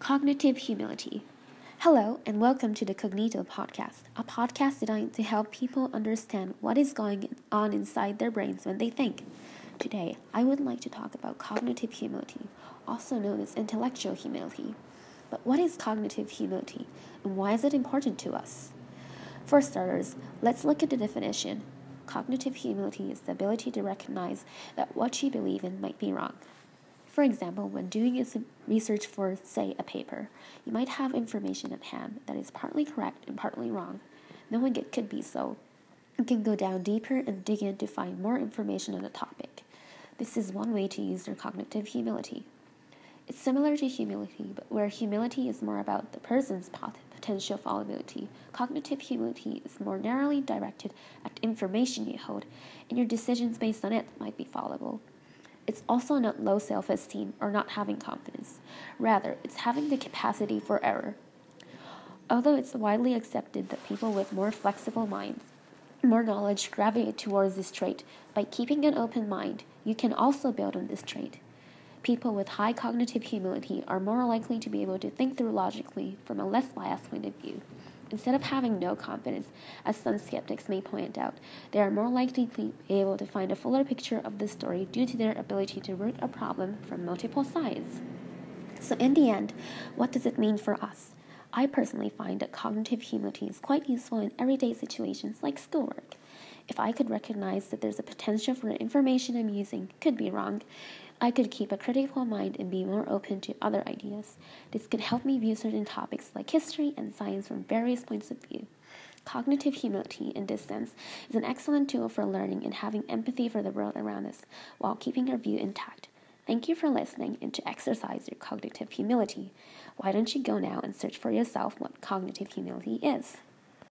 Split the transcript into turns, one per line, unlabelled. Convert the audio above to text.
Cognitive humility. Hello, and welcome to the Cognito Podcast, a podcast designed to help people understand what is going on inside their brains when they think. Today, I would like to talk about cognitive humility, also known as intellectual humility. But what is cognitive humility, and why is it important to us? For starters, let's look at the definition. Cognitive humility is the ability to recognize that what you believe in might be wrong. For example, when doing research for, say, a paper, you might have information at hand that is partly correct and partly wrong. Knowing it could be so, you can go down deeper and dig in to find more information on a topic. This is one way to use your cognitive humility. It's similar to humility, but where humility is more about the person's potential fallibility, cognitive humility is more narrowly directed at information you hold, and your decisions based on it might be fallible. It's also not low self esteem or not having confidence. Rather, it's having the capacity for error. Although it's widely accepted that people with more flexible minds, more knowledge gravitate towards this trait, by keeping an open mind, you can also build on this trait. People with high cognitive humility are more likely to be able to think through logically from a less biased point of view. Instead of having no confidence, as some skeptics may point out, they are more likely to be able to find a fuller picture of the story due to their ability to work a problem from multiple sides. So, in the end, what does it mean for us? I personally find that cognitive humility is quite useful in everyday situations like schoolwork. If I could recognize that there's a potential for information I'm using could be wrong, I could keep a critical mind and be more open to other ideas. This could help me view certain topics like history and science from various points of view. Cognitive humility, in this sense, is an excellent tool for learning and having empathy for the world around us while keeping our view intact. Thank you for listening and to exercise your cognitive humility. Why don't you go now and search for yourself what cognitive humility is?